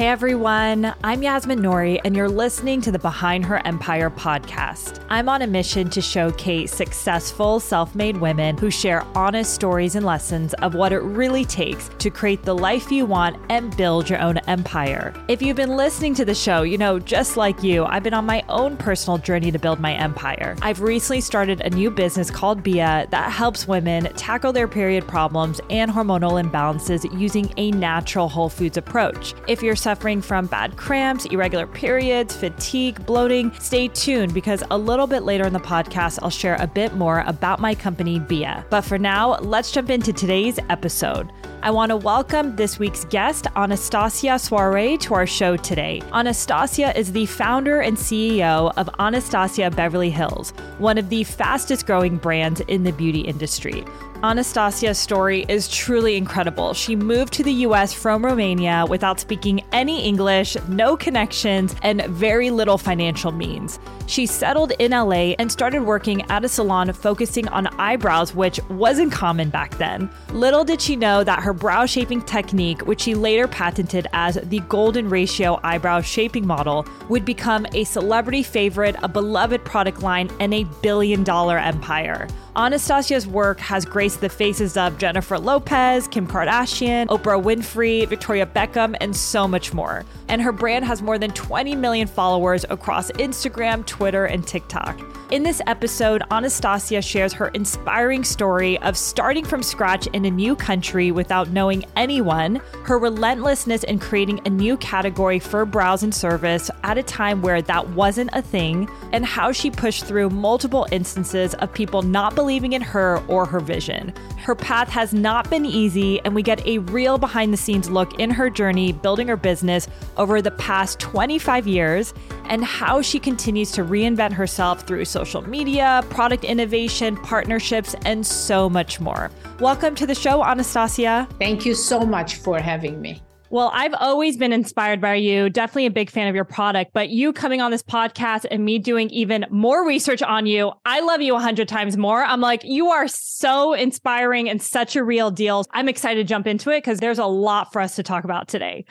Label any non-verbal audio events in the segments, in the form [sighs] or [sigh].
Hey everyone, I'm Yasmin Nouri, and you're listening to the Behind Her Empire podcast. I'm on a mission to showcase successful self made women who share honest stories and lessons of what it really takes to create the life you want and build your own empire. If you've been listening to the show, you know, just like you, I've been on my own personal journey to build my empire. I've recently started a new business called Bia that helps women tackle their period problems and hormonal imbalances using a natural whole foods approach. If you're suffering from bad cramps, irregular periods, fatigue, bloating, stay tuned because a little bit later in the podcast, I'll share a bit more about my company, Bia. But for now, let's jump into today's episode. I want to welcome this week's guest, Anastasia Soare, to our show today. Anastasia is the founder and CEO of Anastasia Beverly Hills, one of the fastest growing brands in the beauty industry. Anastasia's story is truly incredible. She moved to the US from Romania without speaking any English, no connections, and very little financial means. She settled in LA and started working at a salon focusing on eyebrows, which wasn't common back then. Little did she know that her brow shaping technique, which she later patented as the golden ratio eyebrow shaping model, would become a celebrity favorite, a beloved product line, and a billion dollar empire. Anastasia's work has graced the faces of Jennifer Lopez, Kim Kardashian, Oprah Winfrey, Victoria Beckham, and so much more. And her brand has more than 20 million followers across Instagram, Twitter, and TikTok. In this episode, Anastasia shares her inspiring story of starting from scratch in a new country without knowing anyone, her relentlessness in creating a new category for brows and service at a time where that wasn't a thing, and how she pushed through multiple instances of people not believing in her or her vision. Her path has not been easy, and we get a real behind the scenes look in her journey building her business over the past 25 years and how she continues to reinvent herself through social media, product innovation, partnerships, and so much more. Welcome to the show, Anastasia. Thank you so much for having me. Well, I've always been inspired by you, definitely a big fan of your product, but you coming on this podcast and me doing even more research on you, I love you a hundred times more. I'm like, you are so inspiring and such a real deal. I'm excited to jump into it because there's a lot for us to talk about today.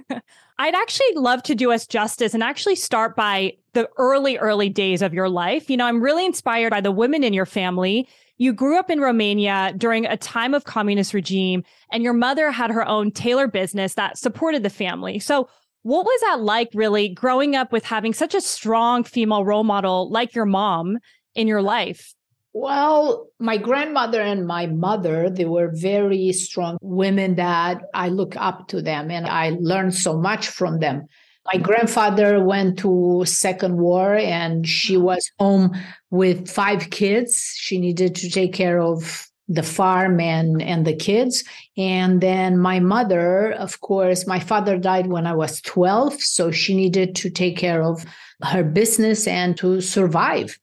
[laughs] I'd actually love to do us justice and actually start by the early, early days of your life. You know, I'm really inspired by the women in your family you grew up in Romania during a time of communist regime, and your mother had her own tailor business that supported the family. So, what was that like, really, growing up with having such a strong female role model like your mom in your life? Well, my grandmother and my mother, they were very strong women that I look up to them and I learned so much from them. My grandfather went to second war and she was home with five kids. She needed to take care of the farm and and the kids and then my mother of course my father died when i was 12 so she needed to take care of her business and to survive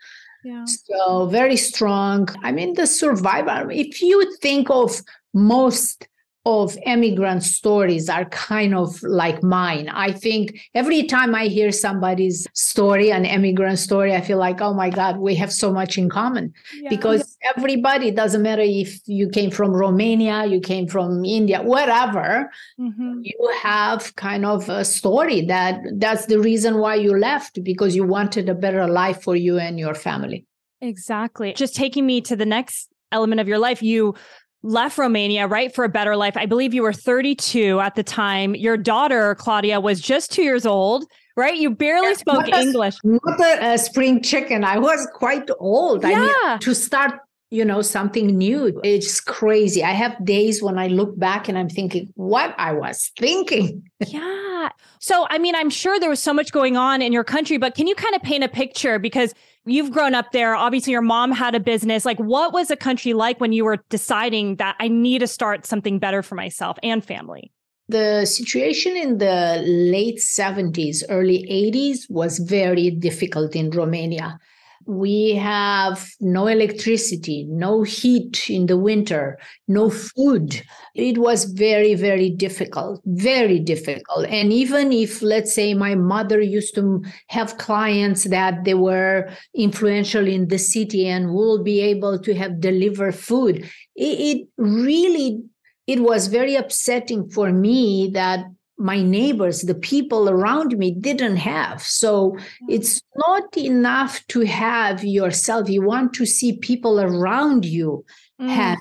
yeah. so very strong i mean the survivor if you think of most of immigrant stories are kind of like mine. I think every time I hear somebody's story, an immigrant story, I feel like, oh my God, we have so much in common. Yeah. Because everybody, doesn't matter if you came from Romania, you came from India, whatever, mm-hmm. you have kind of a story that that's the reason why you left because you wanted a better life for you and your family. Exactly. Just taking me to the next element of your life, you left Romania, right, for a better life. I believe you were 32 at the time. Your daughter, Claudia, was just two years old, right? You barely yes, spoke not English. A, not a, a, spring chicken. I was quite old. Yeah. I mean, to start, you know, something new, it's crazy. I have days when I look back and I'm thinking, what I was thinking. [laughs] yeah. So, I mean, I'm sure there was so much going on in your country, but can you kind of paint a picture? Because you've grown up there. Obviously, your mom had a business. Like, what was the country like when you were deciding that I need to start something better for myself and family? The situation in the late 70s, early 80s was very difficult in Romania we have no electricity, no heat in the winter, no food. It was very, very difficult, very difficult. And even if, let's say, my mother used to have clients that they were influential in the city and will be able to have deliver food, it, it really it was very upsetting for me that my neighbors, the people around me didn't have. So it's not enough to have yourself. You want to see people around you mm. have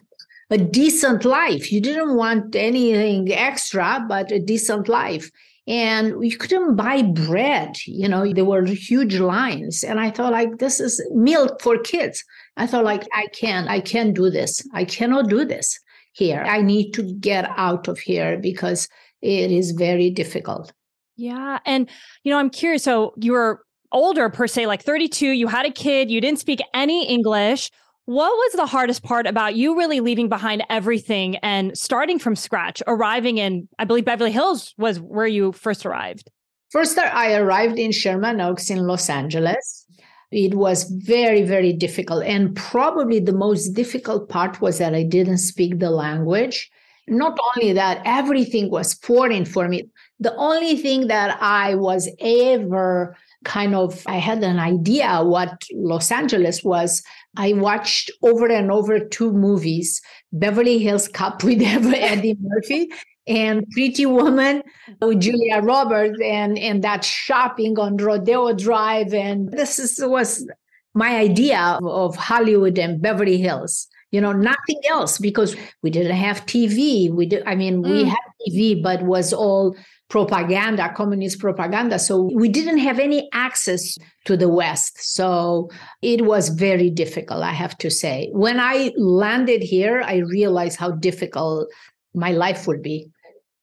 a decent life. You didn't want anything extra, but a decent life. And you couldn't buy bread. You know, there were huge lines. And I thought, like, this is milk for kids. I thought, like, I can't, I can't do this. I cannot do this here. I need to get out of here because it is very difficult. Yeah. And, you know, I'm curious. So you were older, per se, like 32, you had a kid, you didn't speak any English. What was the hardest part about you really leaving behind everything and starting from scratch, arriving in, I believe Beverly Hills was where you first arrived? First, uh, I arrived in Sherman Oaks in Los Angeles. It was very, very difficult. And probably the most difficult part was that I didn't speak the language. Not only that, everything was foreign for me. The only thing that I was ever kind of, I had an idea what Los Angeles was. I watched over and over two movies Beverly Hills Cop with [laughs] Eddie Murphy and Pretty Woman with Julia Roberts and, and that shopping on Rodeo Drive. And this is, was my idea of, of Hollywood and Beverly Hills you know nothing else because we didn't have tv we did i mean mm. we had tv but was all propaganda communist propaganda. So we didn't have any access to the west. So it was very difficult i have to say. When i landed here i realized how difficult my life would be.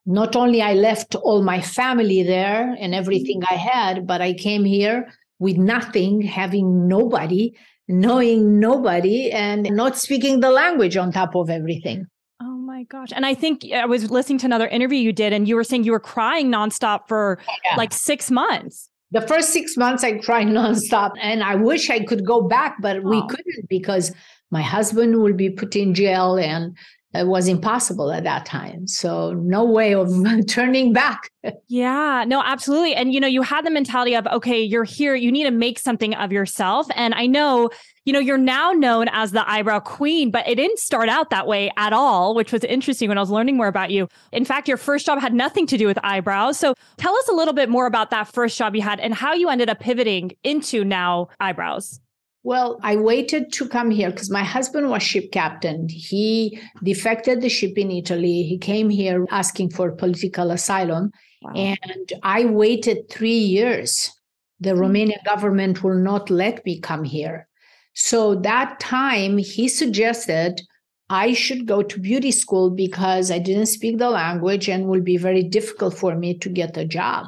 Not only i left all my family there and everything i had but i came here with nothing having nobody knowing nobody and not speaking the language on top of everything. Oh my gosh. And I think I was listening to another interview you did, and you were saying you were crying nonstop for yeah. like six months. The first six months I cried [laughs] nonstop. And I wish I could go back, but oh. we couldn't because my husband will be put in jail and it was impossible at that time. So no way of [laughs] turning back. yeah, no, absolutely. And you know, you had the mentality of, okay, you're here, you need to make something of yourself. And I know, you know, you're now known as the eyebrow queen, but it didn't start out that way at all, which was interesting when I was learning more about you. In fact, your first job had nothing to do with eyebrows. So tell us a little bit more about that first job you had and how you ended up pivoting into now eyebrows. Well, I waited to come here because my husband was ship captain. He defected the ship in Italy. He came here asking for political asylum. Wow. And I waited three years. The mm-hmm. Romanian government will not let me come here. So that time he suggested I should go to beauty school because I didn't speak the language and will be very difficult for me to get a job.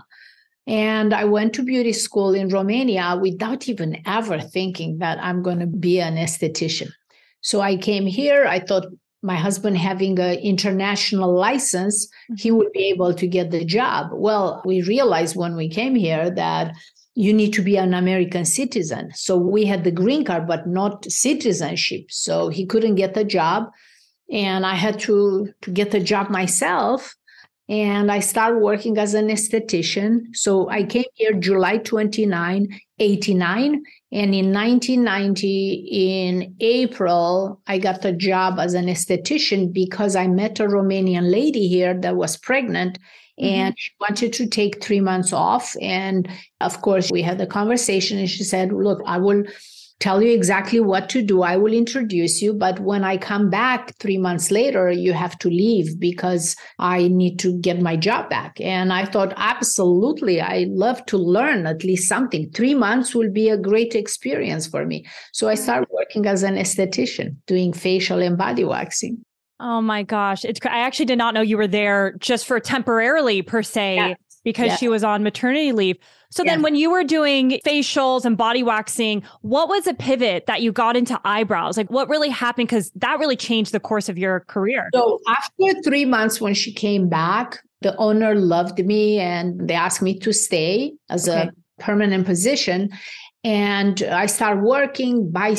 And I went to beauty school in Romania without even ever thinking that I'm going to be an esthetician. So I came here. I thought my husband having an international license, he mm-hmm. would be able to get the job. Well, we realized when we came here that you need to be an American citizen. So we had the green card, but not citizenship. So he couldn't get the job. And I had to, to get the job myself and I started working as an esthetician. So I came here July 29, 89. And in 1990, in April, I got a job as an esthetician because I met a Romanian lady here that was pregnant mm-hmm. and she wanted to take three months off. And of course, we had a conversation and she said, Look, I will tell you exactly what to do. I will introduce you. But when I come back three months later, you have to leave because I need to get my job back. And I thought, absolutely, I love to learn at least something. Three months will be a great experience for me. So I mm-hmm. started working as an esthetician, doing facial and body waxing. Oh my gosh. It's I actually did not know you were there just for temporarily per se. Yeah because yeah. she was on maternity leave. So yeah. then when you were doing facials and body waxing, what was a pivot that you got into eyebrows? Like what really happened? Because that really changed the course of your career. So after three months, when she came back, the owner loved me and they asked me to stay as okay. a permanent position. And I started working by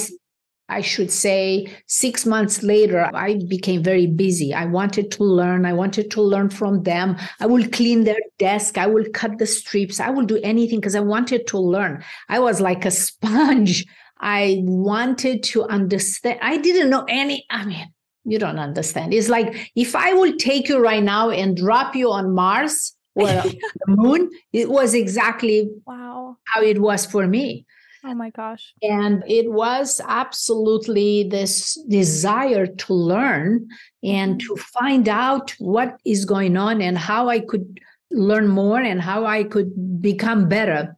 I should say, six months later, I became very busy. I wanted to learn. I wanted to learn from them. I will clean their desk. I will cut the strips. I will do anything because I wanted to learn. I was like a sponge. I wanted to understand. I didn't know any, I mean, you don't understand. It's like if I will take you right now and drop you on Mars, or [laughs] the moon. It was exactly wow how it was for me. Oh my gosh. And it was absolutely this desire to learn and mm-hmm. to find out what is going on and how I could learn more and how I could become better.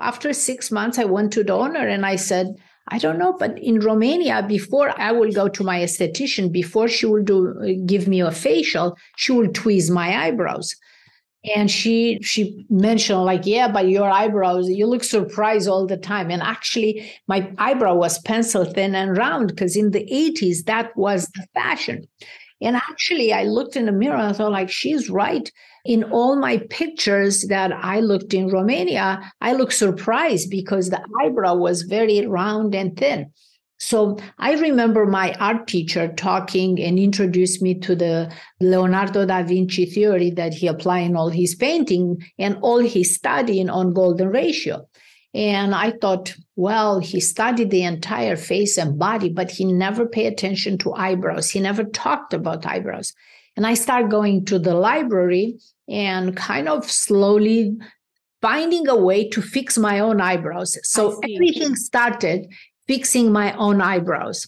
After six months, I went to the owner and I said, I don't know, but in Romania, before I will go to my esthetician, before she will do give me a facial, she will tweeze my eyebrows and she she mentioned like yeah but your eyebrows you look surprised all the time. And actually my eyebrow was pencil thin and round because in the 80s that was the fashion. And actually i looked in the mirror and thought like she's right. In all my pictures that i looked in romania i look surprised because the eyebrow was very round and thin so I remember my art teacher talking and introduced me to the Leonardo da Vinci theory that he applied in all his painting and all his studying on golden ratio. And I thought, well, he studied the entire face and body, but he never paid attention to eyebrows. He never talked about eyebrows. And I start going to the library and kind of slowly finding a way to fix my own eyebrows. So everything started fixing my own eyebrows.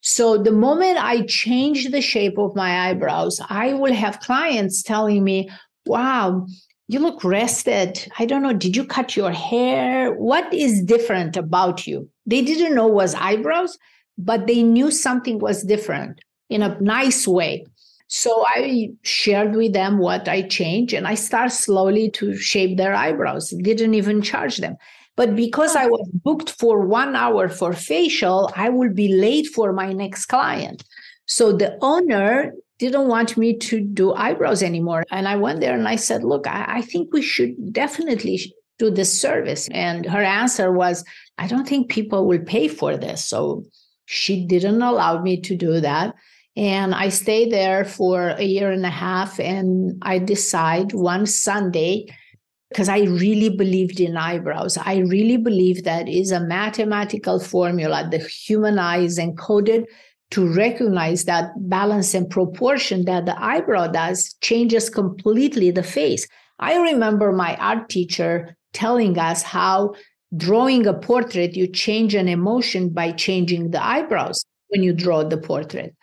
So the moment I change the shape of my eyebrows, I will have clients telling me, wow, you look rested. I don't know, did you cut your hair? What is different about you? They didn't know was eyebrows, but they knew something was different in a nice way. So I shared with them what I changed and I start slowly to shape their eyebrows. Didn't even charge them. But because I was booked for one hour for facial, I will be late for my next client. So the owner didn't want me to do eyebrows anymore. And I went there and I said, Look, I, I think we should definitely do this service. And her answer was, I don't think people will pay for this. So she didn't allow me to do that. And I stayed there for a year and a half. And I decide one Sunday because I really believed in eyebrows. I really believe that is a mathematical formula. The human eye is encoded to recognize that balance and proportion that the eyebrow does changes completely the face. I remember my art teacher telling us how drawing a portrait, you change an emotion by changing the eyebrows when you draw the portrait.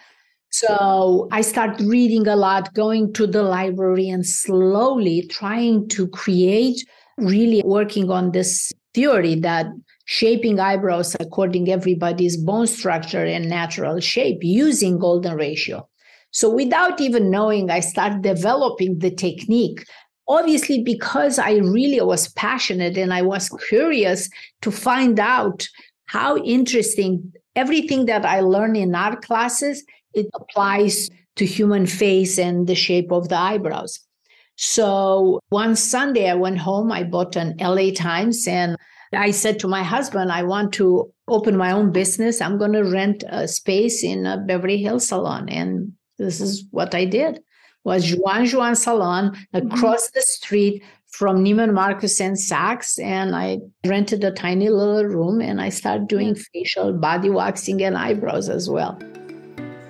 So I start reading a lot, going to the library and slowly trying to create, really working on this theory that shaping eyebrows according everybody's bone structure and natural shape using golden ratio. So without even knowing, I started developing the technique. Obviously, because I really was passionate and I was curious to find out how interesting everything that I learned in art classes it applies to human face and the shape of the eyebrows. So one Sunday I went home, I bought an LA Times and I said to my husband, I want to open my own business. I'm going to rent a space in a Beverly Hills salon. And this is what I did was Juan Juan Salon across mm-hmm. the street from Neiman Marcus and Saks. And I rented a tiny little room and I started doing facial body waxing and eyebrows as well.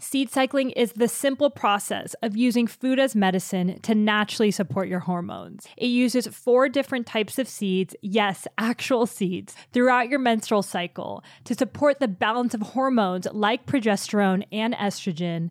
Seed cycling is the simple process of using food as medicine to naturally support your hormones. It uses four different types of seeds, yes, actual seeds, throughout your menstrual cycle to support the balance of hormones like progesterone and estrogen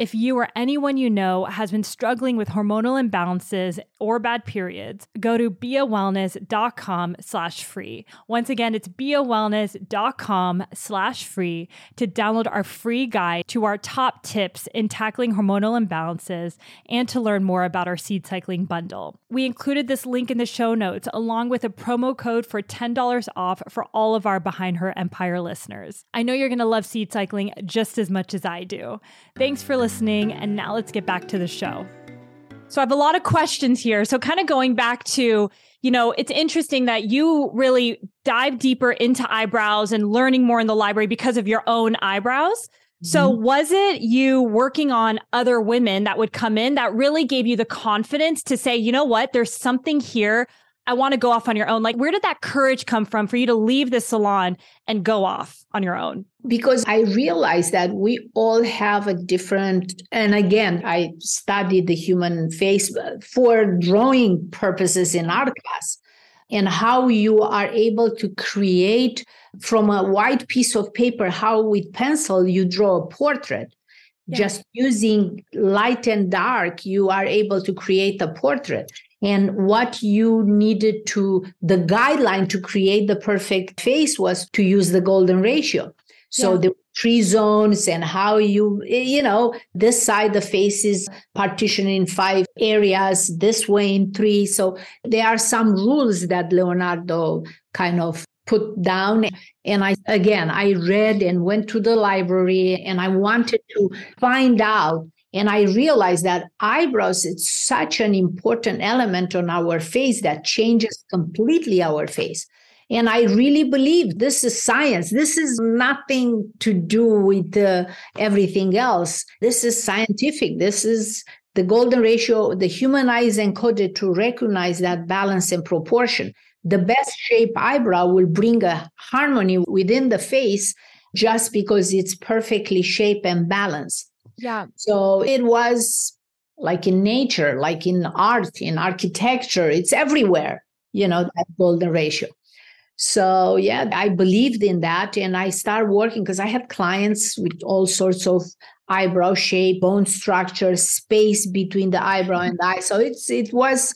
If you or anyone you know has been struggling with hormonal imbalances or bad periods, go to biawellness.com slash free. Once again, it's biawellness.com slash free to download our free guide to our top tips in tackling hormonal imbalances and to learn more about our seed cycling bundle. We included this link in the show notes along with a promo code for $10 off for all of our Behind Her Empire listeners. I know you're going to love seed cycling just as much as I do. Thanks for listening listening. And now let's get back to the show. So I have a lot of questions here. So, kind of going back to, you know, it's interesting that you really dive deeper into eyebrows and learning more in the library because of your own eyebrows. So, mm-hmm. was it you working on other women that would come in that really gave you the confidence to say, you know what, there's something here. I want to go off on your own. Like, where did that courage come from for you to leave the salon and go off on your own? because I realized that we all have a different, and again, I studied the human face uh, for drawing purposes in art class and how you are able to create from a white piece of paper, how with pencil you draw a portrait. Yeah. Just using light and dark, you are able to create a portrait and what you needed to the guideline to create the perfect face was to use the golden ratio so yeah. the three zones and how you, you know, this side the face is partitioned in five areas, this way in three. So there are some rules that Leonardo kind of put down. And I, again, I read and went to the library and I wanted to find out and I realized that eyebrows is such an important element on our face that changes completely our face. And I really believe this is science. This is nothing to do with uh, everything else. This is scientific. This is the golden ratio. The human eye is encoded to recognize that balance and proportion. The best shape eyebrow will bring a harmony within the face just because it's perfectly shaped and balanced. Yeah. So it was like in nature, like in art, in architecture, it's everywhere, you know, that golden ratio. So yeah, I believed in that and I started working because I had clients with all sorts of eyebrow shape, bone structure, space between the eyebrow and the eye. So it's it was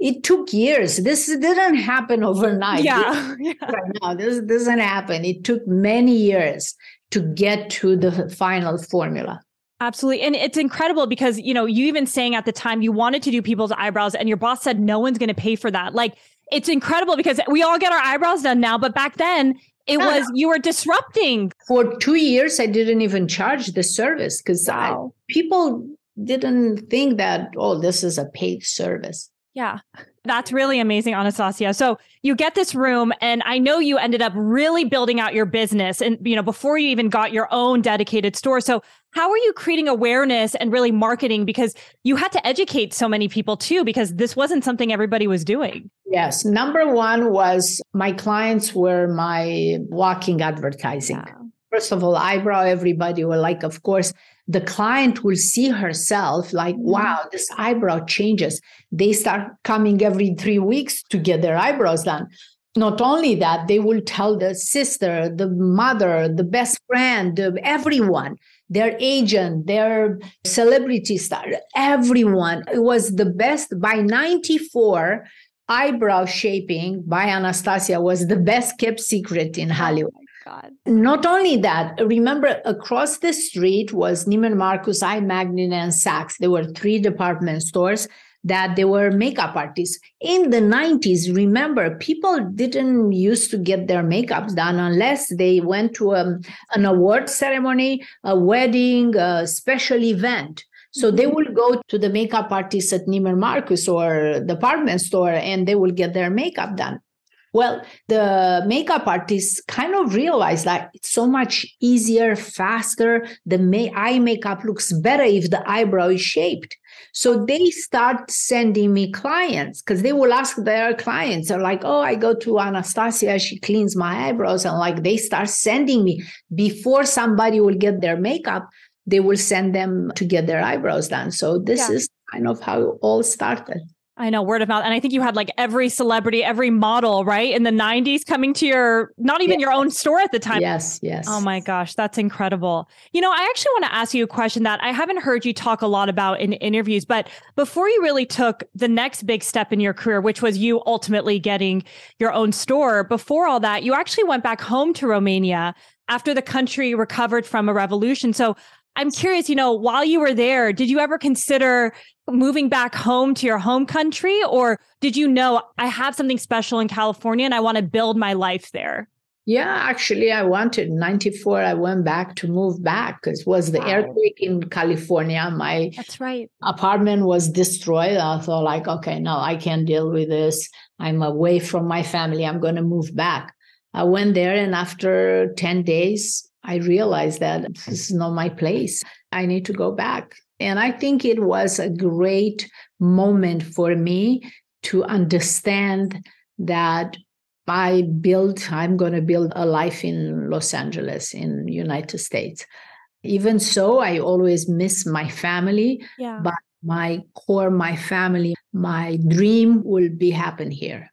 it took years. This didn't happen overnight. Yeah. [laughs] yeah. Right now, this doesn't happen. It took many years to get to the final formula. Absolutely. And it's incredible because, you know, you even saying at the time you wanted to do people's eyebrows and your boss said no one's going to pay for that. Like it's incredible because we all get our eyebrows done now, but back then it oh, was you were disrupting. For two years, I didn't even charge the service because wow. people didn't think that, oh, this is a paid service. Yeah. That's really amazing, Anastasia. So you get this room, and I know you ended up really building out your business and, you know, before you even got your own dedicated store. So how are you creating awareness and really marketing? Because you had to educate so many people too, because this wasn't something everybody was doing. Yes. Number one was my clients were my walking advertising. Yeah. First of all, eyebrow, everybody were like, of course, the client will see herself like, mm-hmm. wow, this eyebrow changes. They start coming every three weeks to get their eyebrows done. not only that, they will tell the sister, the mother, the best friend, everyone, their agent, their celebrity star, everyone. It was the best. By 94, eyebrow shaping by Anastasia was the best kept secret in Hollywood. God. Not only that, remember across the street was Neiman Marcus, I. Magnin, and Saks. There were three department stores that they were makeup artists. In the 90s, remember, people didn't used to get their makeups done unless they went to a, um, an award ceremony, a wedding, a special event. So they mm-hmm. will go to the makeup artist at Neiman Marcus or department store and they will get their makeup done. Well, the makeup artists kind of realized that it's so much easier, faster. The may- eye makeup looks better if the eyebrow is shaped. So they start sending me clients because they will ask their clients, are like, oh, I go to Anastasia, she cleans my eyebrows. And like they start sending me before somebody will get their makeup, they will send them to get their eyebrows done. So this yeah. is kind of how it all started. I know word of mouth. And I think you had like every celebrity, every model, right? In the 90s coming to your, not even your own store at the time. Yes, yes. Oh my gosh, that's incredible. You know, I actually want to ask you a question that I haven't heard you talk a lot about in interviews, but before you really took the next big step in your career, which was you ultimately getting your own store, before all that, you actually went back home to Romania after the country recovered from a revolution. So I'm curious, you know, while you were there, did you ever consider moving back home to your home country? Or did you know I have something special in California and I want to build my life there? Yeah, actually, I wanted 94. I went back to move back because it was the wow. earthquake in California. My that's right apartment was destroyed. I thought like, okay, no, I can't deal with this. I'm away from my family. I'm going to move back. I went there, and after 10 days, I realized that this is not my place. I need to go back. And I think it was a great moment for me to understand that I built, I'm going to build a life in Los Angeles, in United States. Even so, I always miss my family, yeah. but my core, my family, my dream will be happen here.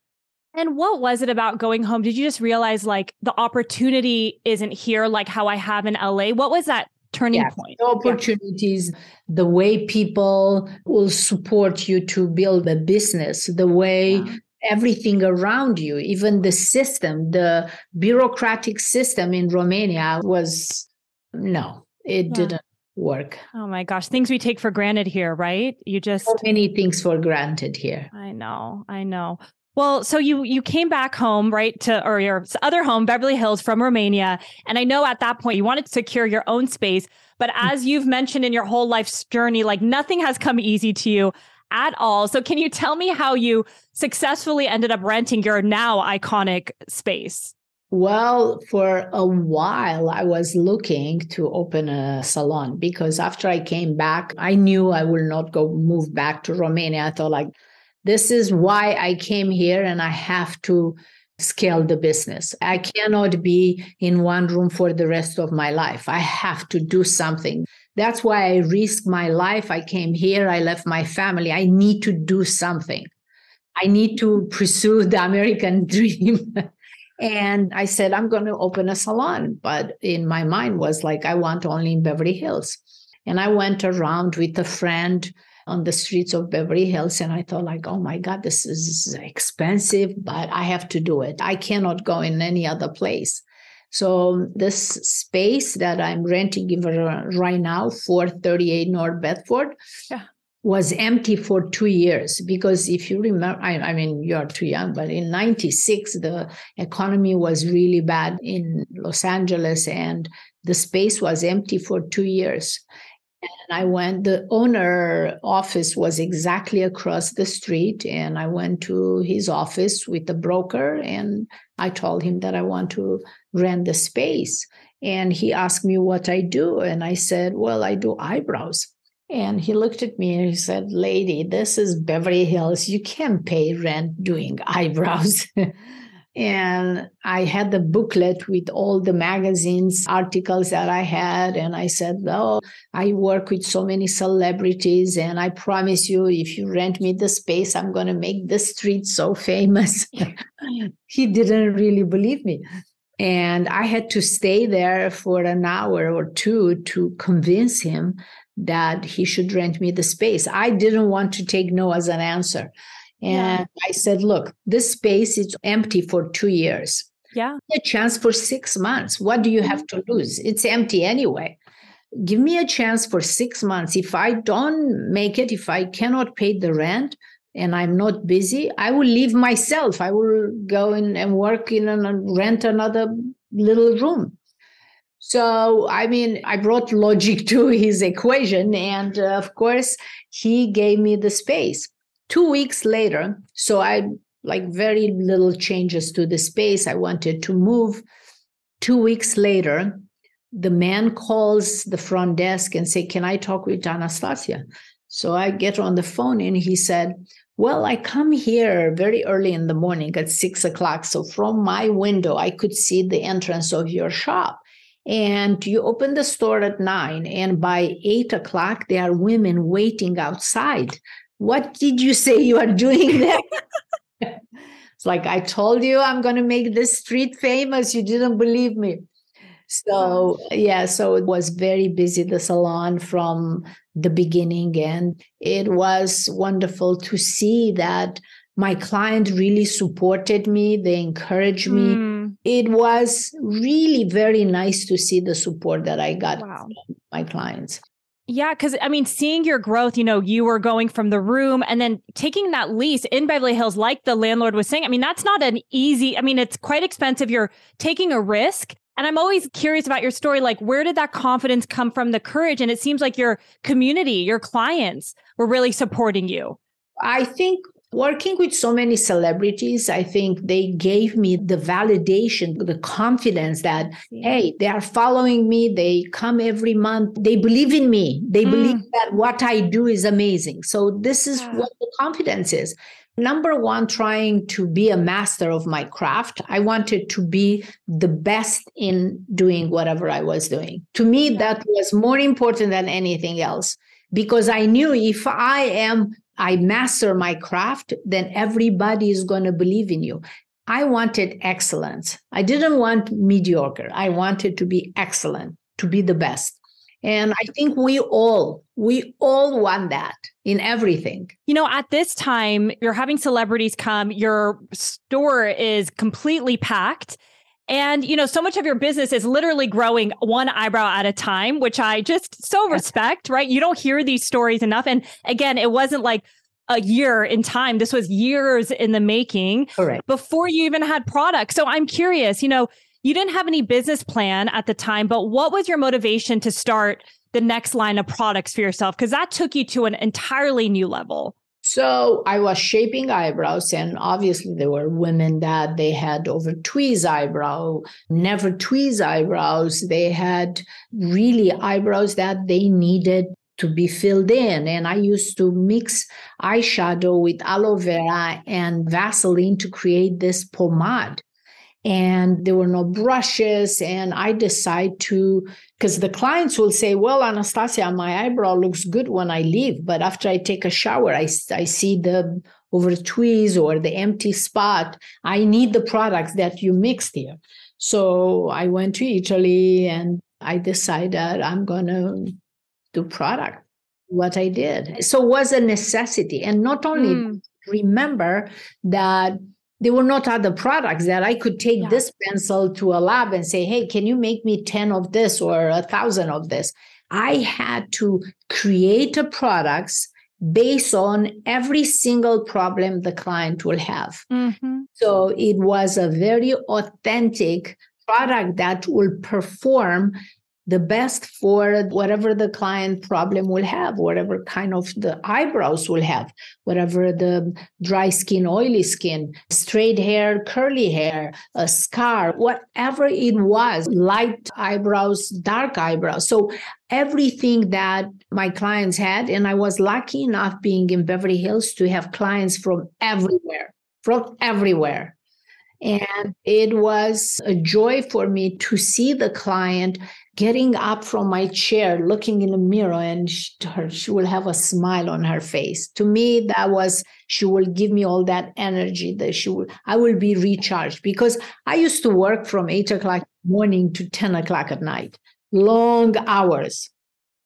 And what was it about going home? Did you just realize like the opportunity isn't here like how I have in LA? What was that turning yes, point? The opportunities, yeah. the way people will support you to build a business, the way yeah. everything around you, even the system, the bureaucratic system in Romania was no, it yeah. didn't work. Oh my gosh, things we take for granted here, right? You just so many things for granted here. I know. I know. Well, so you you came back home, right, to or your other home, Beverly Hills from Romania, and I know at that point you wanted to secure your own space, but mm. as you've mentioned in your whole life's journey, like nothing has come easy to you at all. So can you tell me how you successfully ended up renting your now iconic space? Well, for a while, I was looking to open a salon because after I came back, I knew I will not go move back to Romania. I thought, like, this is why I came here and I have to scale the business. I cannot be in one room for the rest of my life. I have to do something. That's why I risked my life. I came here, I left my family. I need to do something. I need to pursue the American [laughs] dream. and I said, I'm going to open a salon. But in my mind was like, I want only in Beverly Hills. And I went around with a friend on the streets of Beverly Hills. And I thought, like, oh my God, this is expensive, but I have to do it. I cannot go in any other place. So this space that I'm renting uh, right now, 438 North Bedford, yeah. was empty for two years because if you remember, I, I, mean, you're too young, but in 96, the economy was really bad in Los Angeles and the space was empty for two years. And I went, the owner office was exactly across the street. And I went to his office with the broker and I told him that I want to rent the space. And he asked me what I do. And I said, Well, I do eyebrows. And he looked at me and he said, Lady, this is Beverly Hills. You can't pay rent doing [laughs] eyebrows. And I had the booklet with all the magazines, articles that I had. And I said, Oh, I work with so many celebrities. And I promise you, if you rent me the space, I'm going to make the street so famous. [laughs] he didn't really believe me. And I had to stay there for an hour or two to convince him that he should rent me the space. I didn't want to take no as an answer. And yeah. I said, look, this space is empty for two years. Yeah. A chance for six months. What do you have to lose? It's empty anyway. Give me a chance for six months. If I don't make it, if I cannot pay the rent and I'm not busy, I will leave myself. I will go in and work in and rent another little room. So, I mean, I brought logic [laughs] to his equation. And uh, of course, he gave me the space. Two weeks later, so I like very little changes to the space. I wanted to move. Two weeks later, the man calls the front desk and say, "Can I talk with Anastasia?" So I get on the phone and he said, "Well, I come here very early in the morning at six o'clock. So from my window, I could see the entrance of your shop." and you open the store at nine and by eight o'clock there are women waiting outside what did you say you are doing there? [laughs] it's like, I told you I'm going to make this street famous. You didn't believe me. So, yeah, so it was very busy, the salon from the beginning. And it was wonderful to see that my client really supported me, they encouraged me. Mm. It was really very nice to see the support that I got wow. from my clients. Yeah, because I mean, seeing your growth, you know, you were going from the room and then taking that lease in Beverly Hills, like the landlord was saying. I mean, that's not an easy, I mean, it's quite expensive. You're taking a risk. And I'm always curious about your story. Like, where did that confidence come from, the courage? And it seems like your community, your clients were really supporting you. I think Working with so many celebrities, I think they gave me the validation, the confidence that, hey, they are following me. They come every month. They believe in me. They mm. believe that what I do is amazing. So, this is yeah. what the confidence is. Number one, trying to be a master of my craft. I wanted to be the best in doing whatever I was doing. To me, yeah. that was more important than anything else because I knew if I am I master my craft, then everybody is going to believe in you. I wanted excellence. I didn't want mediocre. I wanted to be excellent, to be the best. And I think we all, we all want that in everything. You know, at this time, you're having celebrities come, your store is completely packed. And, you know, so much of your business is literally growing one eyebrow at a time, which I just so respect, right? You don't hear these stories enough. And again, it wasn't like a year in time. This was years in the making Correct. before you even had products. So I'm curious, you know, you didn't have any business plan at the time, but what was your motivation to start the next line of products for yourself? Because that took you to an entirely new level. So I was shaping eyebrows, and obviously there were women that they had over tweeze eyebrow, never tweeze eyebrows. They had really eyebrows that they needed to be filled in. And I used to mix eyeshadow with aloe vera and Vaseline to create this pomade and there were no brushes and i decide to because the clients will say well anastasia my eyebrow looks good when i leave but after i take a shower i, I see the over tweeze or the empty spot. I need the products that you mixed here. So i went to italy and i decided i'm going to do product what i did. So was a necessity and not only mm. remember that there were not other products that I could take yeah. this pencil to a lab and say, hey, can you make me 10 of this or a thousand of this? I had to create a products based on every single problem the client will have. Mm-hmm. So it was a very authentic product that will perform the best for whatever the client problem will have, whatever kind of the eyebrows will have, whatever the dry skin, oily skin, straight hair, curly hair, a scar, whatever it was, light eyebrows, dark eyebrows. So everything that my clients had, and I was lucky enough being in Beverly Hills to have clients from everywhere, from everywhere. And it was a joy for me to see the client getting up from my chair, looking in the mirror, and she, she will have a smile on her face. To me, that was, she will give me all that energy that she will, I will be recharged because I used to work from eight o'clock morning to 10 o'clock at night, long hours,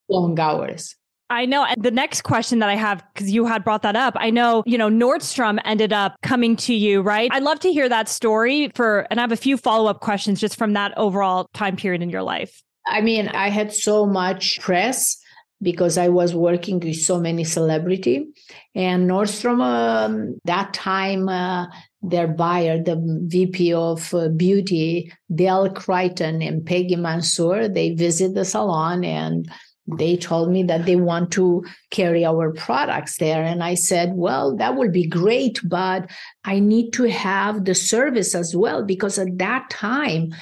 long hours. I know. And the next question that I have, because you had brought that up, I know, you know, Nordstrom ended up coming to you, right? I'd love to hear that story for, and I have a few follow up questions just from that overall time period in your life. I mean, I had so much press because I was working with so many celebrity. And Nordstrom, um, that time, uh, their buyer, the VP of uh, beauty, Dale Crichton and Peggy Mansour, they visit the salon and they told me that they want to carry our products there. And I said, well, that would be great, but I need to have the service as well, because at that time,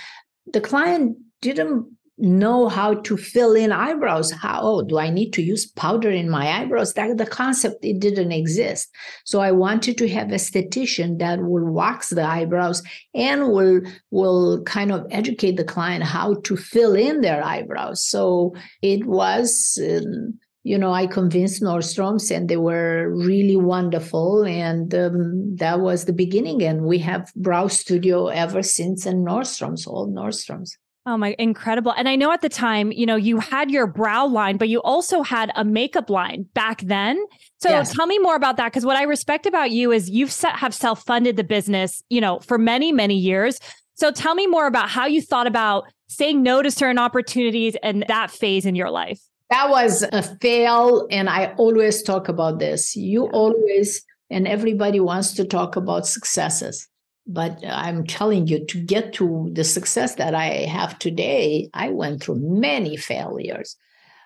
the client didn't know how to fill in eyebrows. How oh, do I need to use powder in my eyebrows? That the concept it didn't exist. So I wanted to have a esthetician that will wax the eyebrows and will will kind of educate the client how to fill in their eyebrows. So it was. Um, you know, I convinced Nordstrom's and they were really wonderful. And um, that was the beginning. And we have Brow Studio ever since and Nordstrom's, all Nordstrom's. Oh my, incredible. And I know at the time, you know, you had your brow line, but you also had a makeup line back then. So yes. tell me more about that. Cause what I respect about you is you've set, have self-funded the business, you know, for many, many years. So tell me more about how you thought about saying no to certain opportunities and that phase in your life. That was a fail. And I always talk about this. You always, and everybody wants to talk about successes. But I'm telling you, to get to the success that I have today, I went through many failures.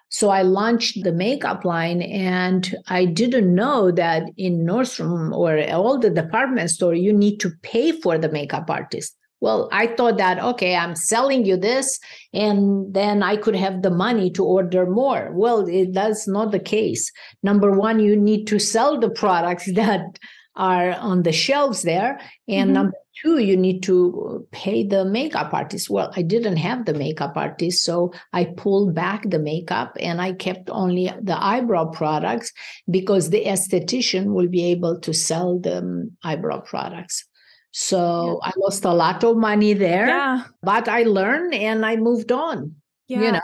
So I launched the makeup line, and I didn't know that in Nordstrom or all the department store, you need to pay for the makeup artist. Well, I thought that, okay, I'm selling you this, and then I could have the money to order more. Well, it, that's not the case. Number one, you need to sell the products [laughs] that are on the shelves there. And mm-hmm. number two, you need to pay the makeup artist. Well, I didn't have the makeup artist, so I pulled back the makeup and I kept only the eyebrow products because the esthetician will be able to sell the eyebrow products. So yeah. I lost a lot of money there, yeah. but I learned and I moved on. Yeah. You know,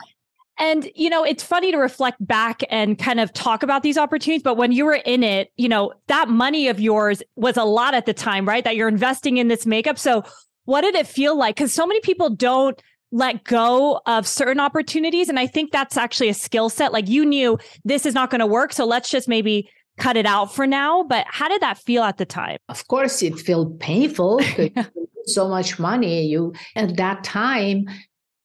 and, you know, it's funny to reflect back and kind of talk about these opportunities. But when you were in it, you know, that money of yours was a lot at the time, right? That you're investing in this makeup. So, what did it feel like? Because so many people don't let go of certain opportunities. And I think that's actually a skill set. Like you knew this is not going to work. So, let's just maybe cut it out for now. But how did that feel at the time? Of course, it felt painful. [laughs] so much money you at that time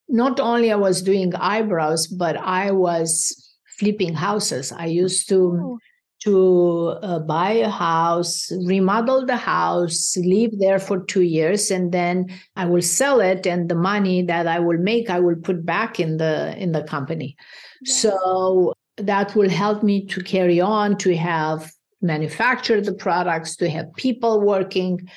not only I was doing eyebrows, but I was flipping houses. I used to oh. to uh, buy a house, remodel the house, live there for two years, and then I will sell it, and the money that I will make, I will put back in the in the company. Yes. So that will help me to carry on, to have manufacture the products, to have people working.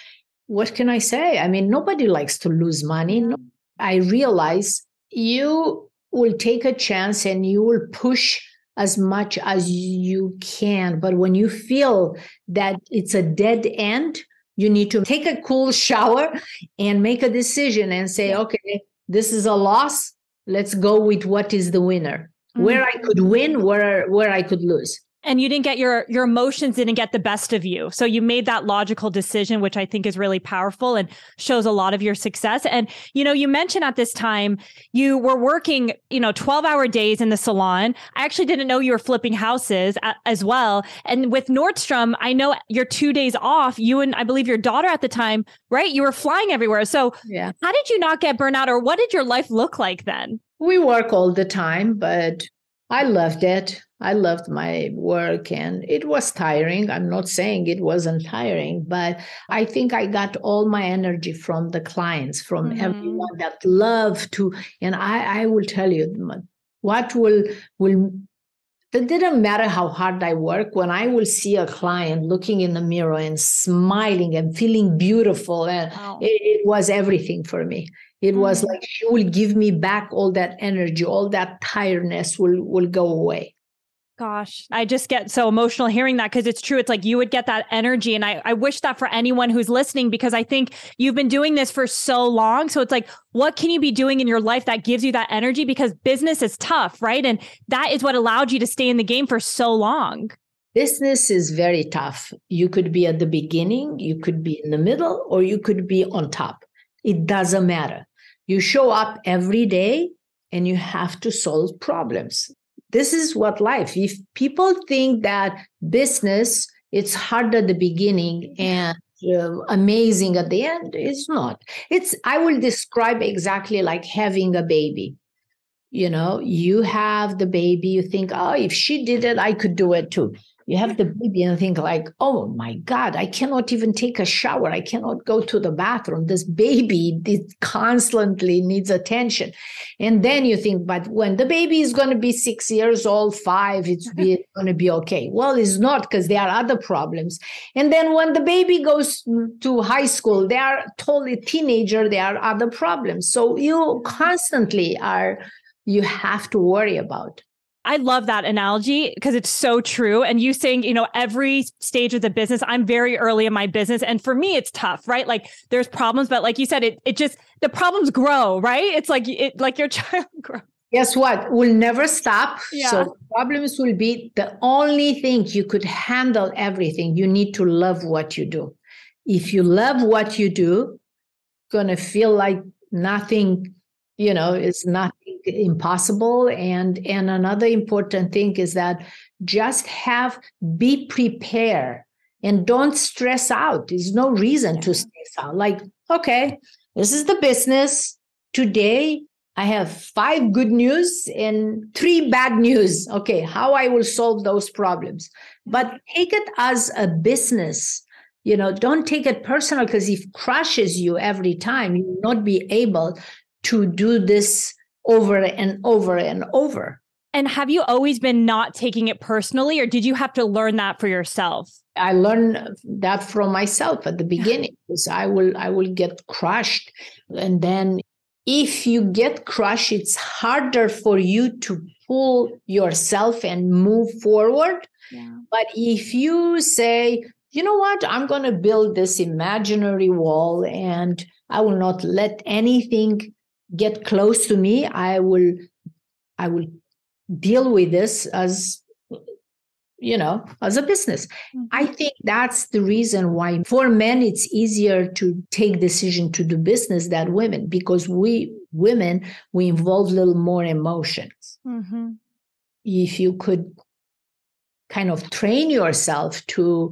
What can I say? I mean, nobody likes to lose money. No I realize you will take a chance and you will push as much as you can. But when you feel that it's a dead end, you need to take a cool [laughs] shower and make a decision and say, okay, this is a loss. Let's go with what is the winner. Mm-hmm. Where I could win, where where I could lose and you didn't get your your emotions didn't get the best of you. So you made that logical decision which i think is really powerful and shows a lot of your success. And you know you mentioned at this time you were working you know 12 hour days in the salon. I actually didn't know you were flipping houses as well. And with nordstrom i know your two days off you and i believe your daughter at the time right? You were flying everywhere. So yeah. how did you not get burnout or what did your life look like then? We work all the time but i loved it I loved my work and it was tiring. I'm not saying it wasn't tiring, but I think I got all my energy from the clients, from mm-hmm. everyone that love to. And I, I will tell you what will will that didn't matter how hard I work, when I will see a client looking in the mirror and smiling and feeling beautiful, and wow. it, it, was everything for me. It mm-hmm. was like she will give me back all that energy, all that tiredness will will go away. Gosh, I just get so emotional hearing that because it's true. It's like you would get that energy. And I, I wish that for anyone who's listening, because I think you've been doing this for so long. So it's like, what can you be doing in your life that gives you that energy? Because business is tough, right? And that is what allowed you to stay in the game for so long. Business is very tough. You could be at the beginning, you could be in the middle, or you could be on top. It doesn't matter. You show up every day and you have to solve problems this is what life if people think that business it's hard at the beginning and uh, amazing at the end it's not. It's i will describe exactly like having a baby. You know you have the baby you think oh if she did it i could do it too you have the baby and think like oh my god i cannot even take a shower. I cannot go to the bathroom. This baby it constantly needs attention. And then you think but when the baby is going to be six years old five it's [laughs] going to be okay. Well it's not because there are other problems. And then when the baby goes to high school they are totally teenager there are other problems. So you constantly are you have to worry about I love that analogy because it's so true. And you saying, you know, every stage of the business, I'm very early in my business. And for me, it's tough, right? Like there's problems, but like you said, it it just the problems grow, right? It's like it like your [laughs] child grows. Guess what? Will never stop. Yeah. So problems will be the only thing you could handle everything. You need to love what you do. If you love what you do, gonna feel like nothing, you know, is not impossible. And and another important thing is that just have be prepared and don't stress out. There's no reason to stress out. Like okay this is the business. Today i have five good news and three bad news. Okay how i will solve those problems. But take it as a business. You know don't take it personal because if crushes you every time you will not be able to do this over and over and over. And have you always been not taking it personally, or did you have to learn that for yourself? I learned that from myself at the beginning because I will I will get crushed. And then if you get crushed, it's harder for you to pull yourself and move forward. Yeah. But if you say, you know what, I'm going to build this imaginary wall and I will not let anything get close to me i will i will deal with this as you know as a business mm-hmm. i think that's the reason why for men it's easier to take decision to do business than women because we women we involve a little more emotions mm-hmm. if you could kind of train yourself to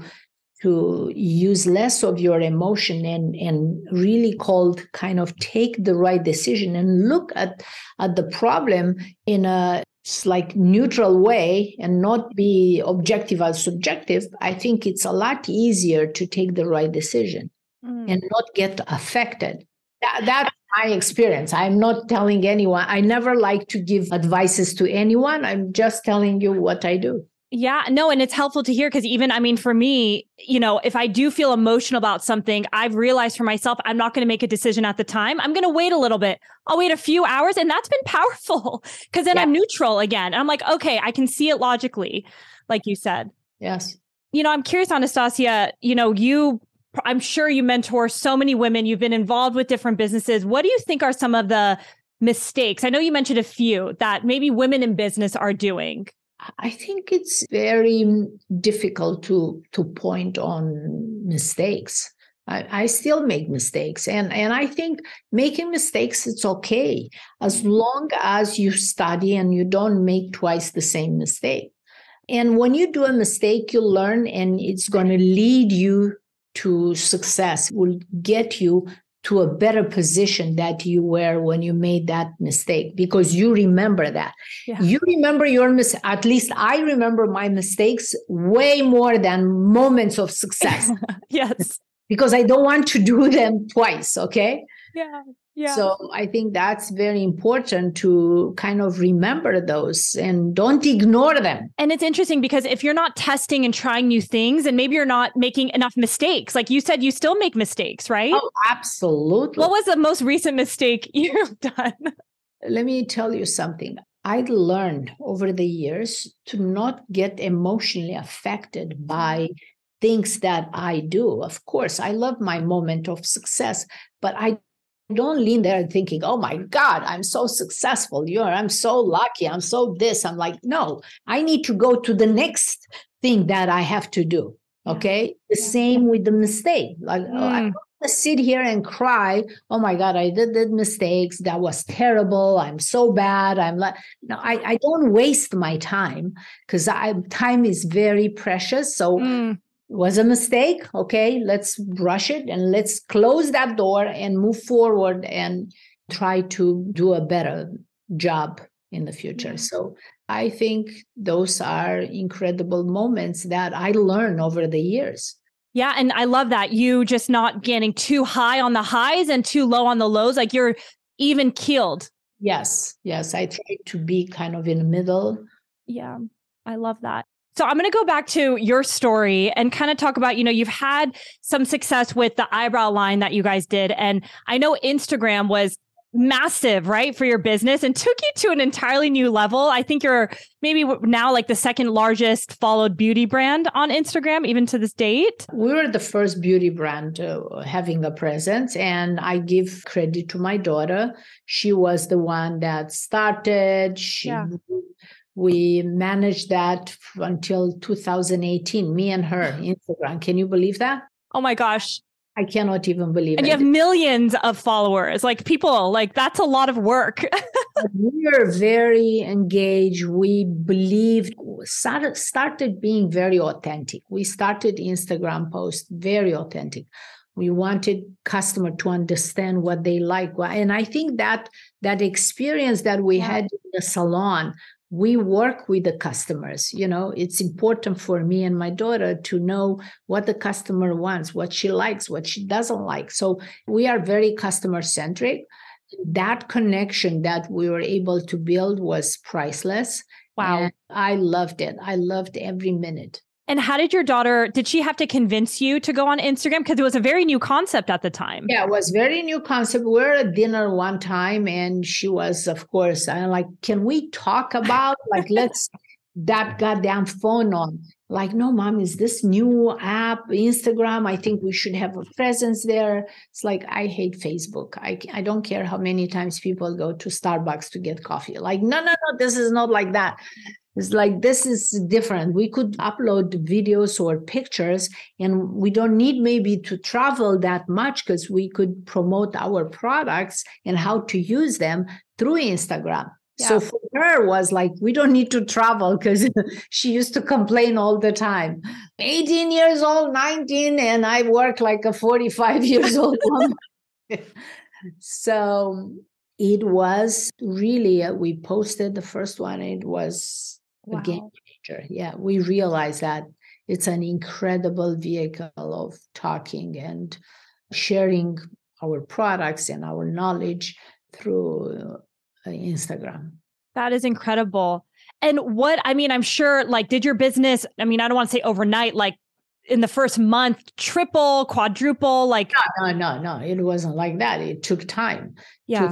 to use less of your emotion and and really called kind of take the right decision and look at at the problem in a like neutral way and not be objective or subjective i think it's a lot easier to take the right decision mm. and not get affected. That, that's my experience. I'm not telling anyone i never like to give advices to anyone. I'm just telling you what i do yeah, no, and it's helpful to hear because even, I mean, for me, you know, if I do feel emotional about something, I've realized for myself, I'm not going to make a decision at the time. I'm going to wait a little bit. I'll wait a few hours. And that's been [laughs] powerful because then yeah. I'm neutral again. And I'm like, okay, I can see it logically, like you said. Yes. You know, I'm curious, Anastasia, you know, you, I'm sure you mentor so many women. You've been involved with different businesses. What do you think are some of the mistakes? I know you mentioned a few that maybe women in business are doing. I think it's very difficult to to point on mistakes. I, I, still make mistakes, and and I think making mistakes it's okay as long as you study and you don't make twice the same mistake. And when you do a mistake, you learn, and it's going to lead you to success. Will get you to a better position that you were when you made that mistake because you remember that. Yeah. You remember your mis at least I remember my mistakes way more than moments of success. [laughs] yes. because I don't want to do them twice, okay? Yeah. Yeah. So I think that's very important to kind of remember those and don't ignore them. And it's interesting because if you're not testing and trying new things and maybe you're not making enough mistakes, like you said, you still make mistakes, right? Oh, absolutely. What was the most recent mistake [laughs] you've done? Let me tell you something. I learned over the years to not get emotionally affected by things that I do. Of course, I love my moment of success, but I don't lean there and thinking, oh my God, I'm so successful. You're, I'm so lucky. I'm so this. I'm like, no, I need to go to the next thing that I have to do. Okay. The same with the mistake. Like, mm. oh, I mm. don't sit here and cry. Oh my God, I did the mistakes. That was terrible. I'm so bad. I'm like, no, I, I don't waste my time because I time is very precious. So mm was a mistake. Okay, let's brush it and let's close that door and move forward and try to do a better job in the future. So I think those are incredible moments that I learned over the years. Yeah. And I love that you just not getting too high on the highs and too low on the lows. Like you're even keeled. Yes. Yes. I try to be kind of in the middle. Yeah. I love that. So I'm going to go back to your story and kind of talk about, you know, you've had some success with the eyebrow line that you guys did. And I know Instagram was massive, right, for your business and took you to an entirely new level. I think you're maybe now like the second largest followed beauty brand on Instagram, even to this date. We were the first beauty brand uh, having a presence, and I give credit to my daughter. She was the one that started. She yeah we managed that until 2018 me and her [sighs] instagram. Can you believe that? Oh my gosh. I cannot even believe and it. you have millions of followers. Like people like that's a lot of work. [laughs] We are very engaged. We believed started, started being very authentic. We started instagram post very authentic. We wanted customer to understand what they like and i think that that experience that we yeah. had in the salon we work with the customers. You know it's important for me and my daughter to know what the customer wants what she likes what she doesn't like. So we are very customer centric that connection that we were able to build was priceless. Wow. I loved it. I loved every minute and how did your daughter, did she have to convince you to go on Instagram? Because it was a very new concept at the time. Yeah, it was very new concept. We were at dinner one time and she was, of course, I'm like, can we talk about like let's [laughs] that goddamn phone on? Like, no, mom, is this new app, Instagram? I think we should have a presence there. It's like I hate Facebook. I I don't care how many times people go to Starbucks to get coffee. Like, no, no, no, this is not like that. It's like this is different. We could upload videos or pictures, and we don't need maybe to travel that much because we could promote our products and how to use them through Instagram. Yeah. So for her was like we don't need to travel because [laughs] she used to complain all the time. 18 years old, 19, and I work like a 45 [laughs] years old woman. [laughs] so it was really uh, we posted the first one. It was wow. a game changer. Yeah, we realize that it's an incredible vehicle of talking and sharing our products and our knowledge through uh, Instagram. That is incredible. And what I mean, I'm sure, like, did your business, I mean, I don't want to say overnight, like in the first month, triple, quadruple, like no, no, no, no. It wasn't like that. It took time. Yeah.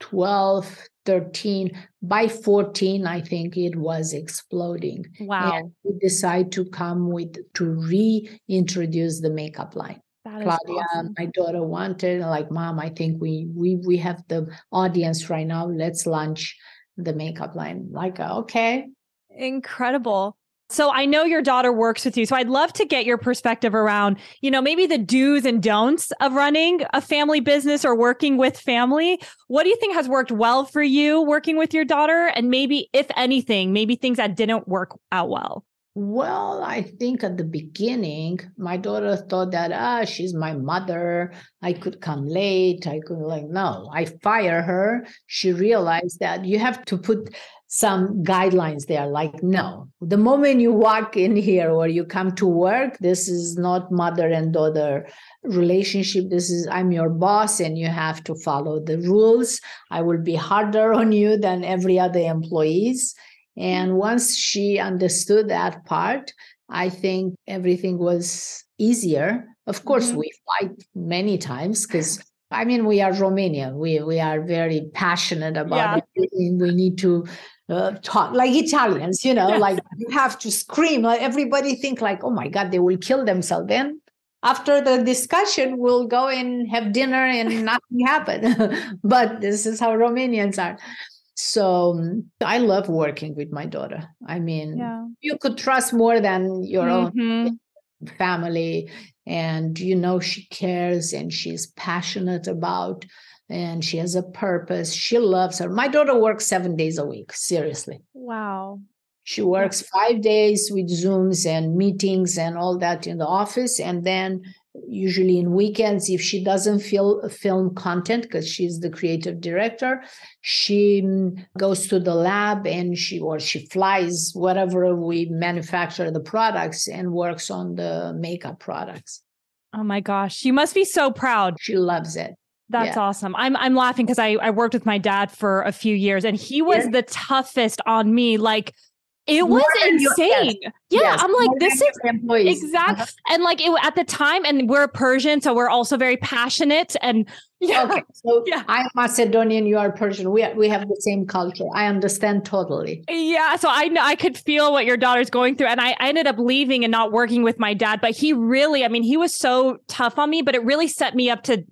2012, 13 by 14 i think it was exploding. Wow. and we decided to come with to reintroduce the makeup line. Claudia awesome. my daughter wanted like mom i think we we we have the audience right now. Let's launch the makeup line. Like okay. Incredible so I know your daughter works with you. So I'd love to get your perspective around, you know, maybe the do's and don'ts of running a family business or working with family. What do you think has worked well for you working with your daughter? And maybe, if anything, maybe things that didn't work out well? Well, I think at the beginning, my daughter thought that, ah, she's my mother. I could come late. I could, like, no, I fire her. She realized that you have to put some guidelines there like no the moment you walk in here or you come to work this is not mother and daughter relationship this is i'm your boss and you have to follow the rules i will be harder on you than every other employees and once she understood that part i think everything was easier of course mm-hmm. we fight many times because I mean, we are Romanian. We we are very passionate about yeah. everything. We need to uh, talk like Italians, you know, yes. like you have to scream. Like everybody think like, oh my God, they will kill themselves. Then after the discussion, we'll go and have dinner and [laughs] nothing happened. [laughs] but this is how Romanians are. So um, I love working with my daughter. I mean, yeah. you could trust more than your mm-hmm. own family and you know she cares and she's passionate about and she has a purpose. She loves her. My daughter works seven days a week seriously. Wow. She works five days with zooms and meetings and all that in the office and then usually in weekends if she doesn't feel film content because she's the creative director she mm, goes to the lab and she or she flies whatever we manufacture the products and works on the makeup products oh my gosh you must be so proud she loves it that's yeah. awesome. I'm I'm laughing because I, I worked with my dad for a few years and he was yeah. the toughest on me. Like it was insane. Yes. Yeah, yes. I'm like, this is employees. exact. Uh-huh. And like it at the time, and we're Persian, so we're also very passionate. And [laughs] yeah, okay, so yeah. I'm Macedonian, you are Persian. We we have the same culture. I understand totally. Yeah, so I know I could feel what your daughter's going through, and I, I ended up leaving and not working with my dad. But he really, I mean, he was so tough on me, but it really set me up to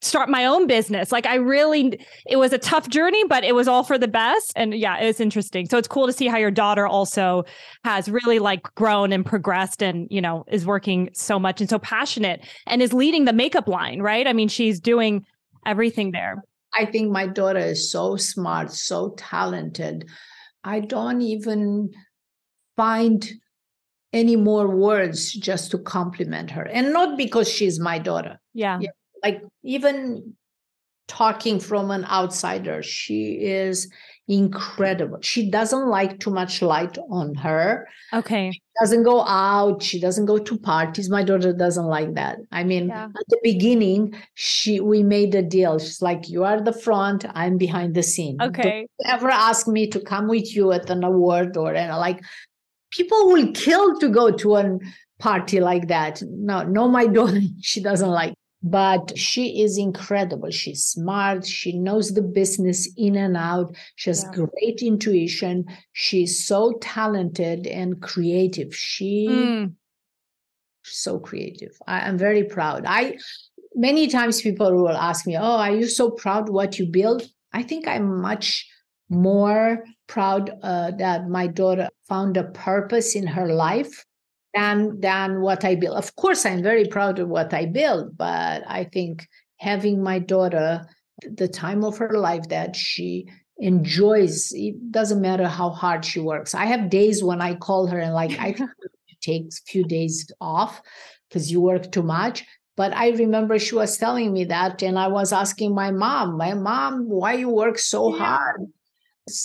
start my own business. Like I really, it was a tough journey, but it was all for the best. And yeah, it was interesting. So it's cool to see how your daughter also has really like grown and progressed and, you know, is working so much and so passionate and is leading the makeup line, right? I mean, she's doing everything there. I think my daughter is so smart, so talented. I don't even find any more words just to compliment her. And not because she's my daughter. Yeah. yeah like even talking from an outsider she is incredible. She doesn't like too much light on her. Okay. She doesn't go out. She doesn't go to parties. My daughter doesn't like that. I mean yeah. at the beginning she we made a deal. She's like you are the front. I'm behind the scene. Okay. Don't ever ask me to come with you at an award or and like people will kill to go to a party like that. No no my [laughs] daughter she doesn't like but she is incredible. She's smart. She knows the business in and out. She has yeah. great intuition. She's so talented and creative. She mm. so creative. I, am very proud. I many times people will ask me, "Oh, are you so proud what you build?" I think I'm much more proud uh, that my daughter found a purpose in her life than than what I build. Of course, I'm very proud of what I build, but I think having my daughter the time of her life that she enjoys it doesn't matter how hard she works i have days when i call her and like i [laughs] take a few days off because you work too much but i remember she was telling me that and i was asking my mom my mom why you work so yeah. hard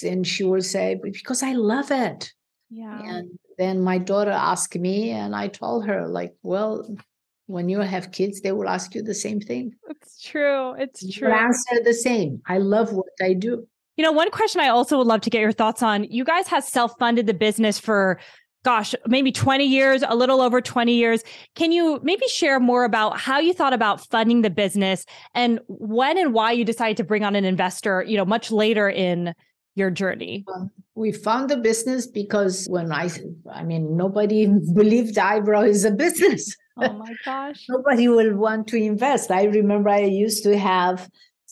and she would say because i love it yeah. And then my daughter asked me and i told her like well when you have kids they will ask you the same thing. It's true it's you true. answer the same. I love what i do. You know one question i also would love to get your thoughts on you guys have self-funded the business for gosh maybe 20 years a little over 20 years. Can you maybe share more about how you thought about funding the business and when and why you decided to bring on an investor you know much later in your journey? Um, we found the business because when I, I mean, nobody [laughs] believed eyebrow is a business. Oh my gosh. [laughs] nobody will want to invest. I remember I used to have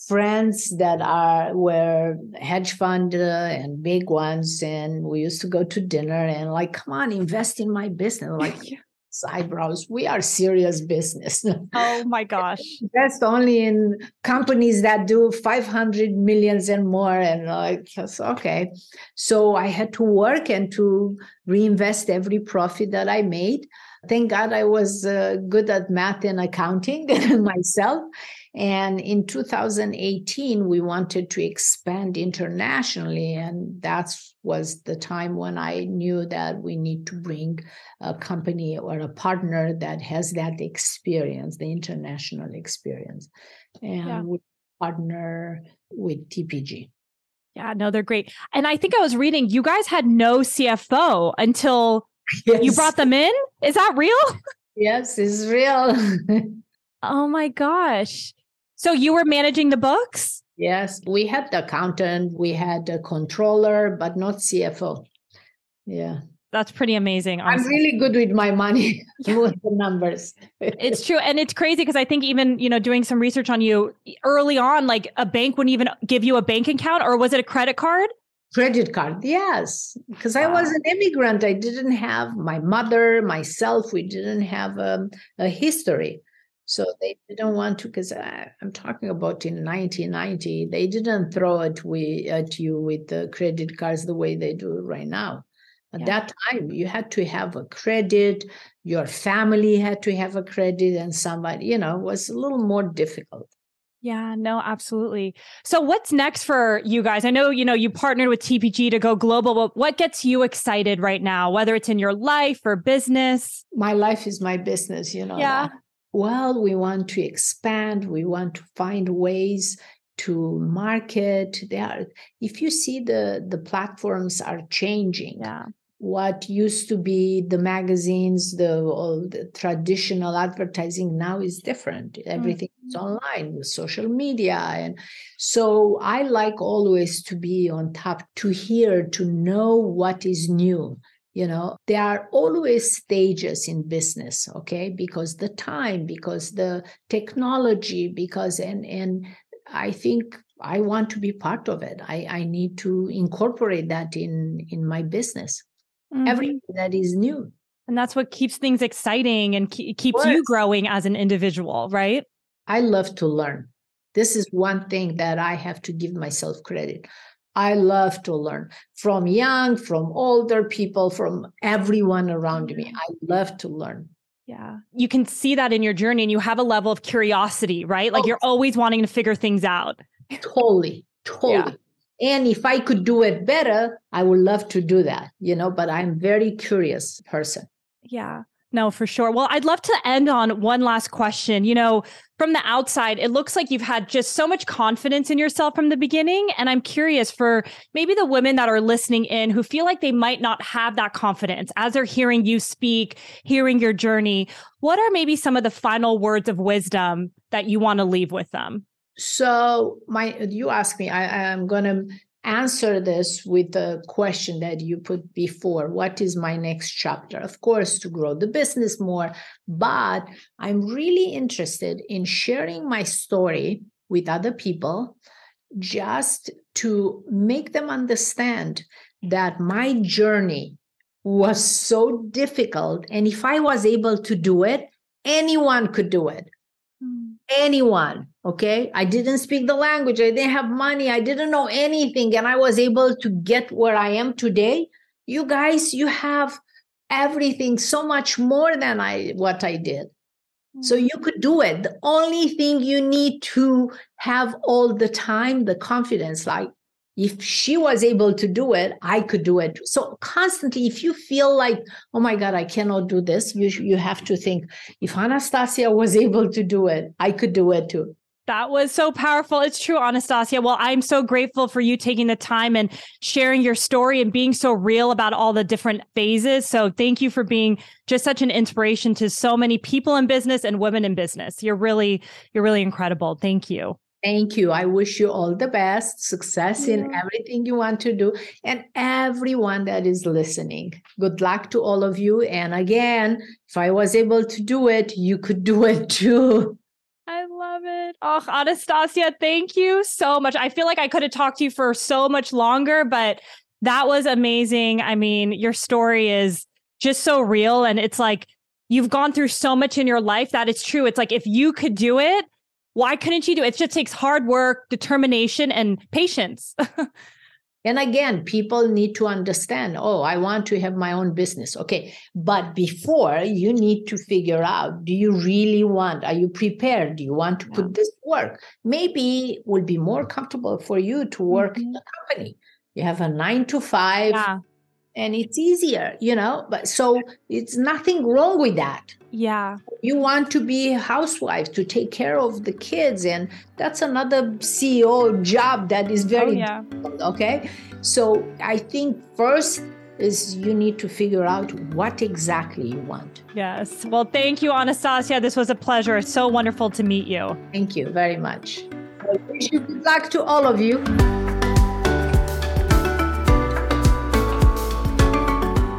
friends that are were hedge fund uh, and big ones and we used to go to dinner and like come on invest in my business like [laughs] eyebrows. We are serious business. Oh my [laughs] gosh. That's only in companies that do 500 millions and more. And like, okay. So I had to work and to reinvest every profit that I made. Thank God I was uh, good at math and accounting [laughs] myself. And in 2018, we wanted to expand internationally. And that was the time when I knew that we need to bring a company or a partner that has that experience, the international experience. And yeah. we partner with TPG. Yeah, no, they're great. And I think I was reading you guys had no CFO until [laughs] yes. you brought them in. Is that real? Yes, it's real. [laughs] oh my gosh. So you were managing the books? Yes, we had the accountant, we had a controller, but not CFO. Yeah. That's pretty amazing. Honestly. I'm really good with my money, [laughs] with the numbers. it's [laughs] true. And it's crazy because I think even, you know, doing some research on you early on, like a bank wouldn't even give you a bank account or was it a credit card? Credit card, yes. Because wow. I was an immigrant. I didn't have my mother, myself, we didn't have a, um, a history. So they didn't want to, because uh, I'm talking about in 1990, they didn't throw it we, at you with the credit cards the way they do right now. At yeah. that time, you had to have a credit, your family had to have a credit, and somebody, you know, was a little more difficult. Yeah, no, absolutely. So what's next for you guys? I know, you know, you partnered with TPG to go global, but what gets you excited right now, whether it's in your life or business? My life is my business, you know. Yeah. That. Well, we want to expand, we want to find ways to market. There if you see the the platforms are changing. Yeah what used to be the magazines, the, the traditional advertising now is different. Everything mm-hmm. is online with social media. And so I like always to be on top, to hear, to know what is new. You know, there are always stages in business, okay? Because the time, because the technology, because and and I think I want to be part of it. I, I need to incorporate that in in my business mm-hmm. everything that is new. And that's what keeps things exciting and ke- keeps you growing as an individual, right? I love to learn. This is one thing that I have to give myself credit. I love to learn from young, from older people, from everyone around me. Mm-hmm. I love to learn. Yeah. You can see that in your journey and you have a level of curiosity, right? Like oh. you're always wanting to figure things out. Totally. Totally. Yeah. And if I could do it better, I would love to do that, you know, but I'm very curious person. Yeah. No, for sure. Well, I'd love to end on one last question. You know, from the outside, it looks like you've had just so much confidence in yourself from the beginning. And I'm curious for maybe the women that are listening in who feel like they might not have that confidence as they're hearing you speak, hearing your journey. What are maybe some of the final words of wisdom that you want to leave with them? So my you ask me, I, I'm gonna answer this with the question that you put before what is my next chapter? Of course to grow the business more but i'm really interested in sharing my story with other people just to make them understand that my journey was so difficult and if i was able to do it anyone could do it. Mm. anyone Okay. I didn't speak the language. I didn't have money. I didn't know anything. And I was able to get where I am today. You guys, you have everything so much more than I what I did. So mm-hmm. you could do it. The only thing you need to have all the time, the confidence, like if she was able to do it i could do it so constantly if you feel like oh my god i cannot do this you you have to think if anastasia was [laughs] able to do it i could do it too that was so powerful. It's true, Anastasia. Well, I'm so grateful for you taking the time and sharing your story and being so real about all the different phases. So, thank you for being just such an inspiration to so many people in business and women in business. You're really, you're really incredible. Thank you. Thank you. I wish you all the best, success in everything you want to do, and everyone that is listening. Good luck to all of you. And again, if I was able to do it, you could do it too. It. Oh, Anastasia, thank you so much. I feel like I could have talked to you for so much longer, but that was amazing. I mean, your story is just so real. And it's like you've gone through so much in your life that it's true. It's like if you could do it, why couldn't you do it? It just takes hard work, determination, and patience. [laughs] And again, people need to understand oh, I want to have my own business. Okay. But before, you need to figure out do you really want, are you prepared? Do you want to yeah. put this work? Maybe it will be more comfortable for you to work mm-hmm. in a company. You have a nine to five. Yeah. And it's easier, you know, but so it's nothing wrong with that. Yeah. You want to be a housewife to take care of the kids. And that's another CEO job that is oh, very, oh, yeah. okay. So I think first is you need to figure out what exactly you want. Yes. Well, thank you, Anastasia. This was a pleasure. It's so wonderful to meet you. Thank you very much. I wish you good luck to all of you.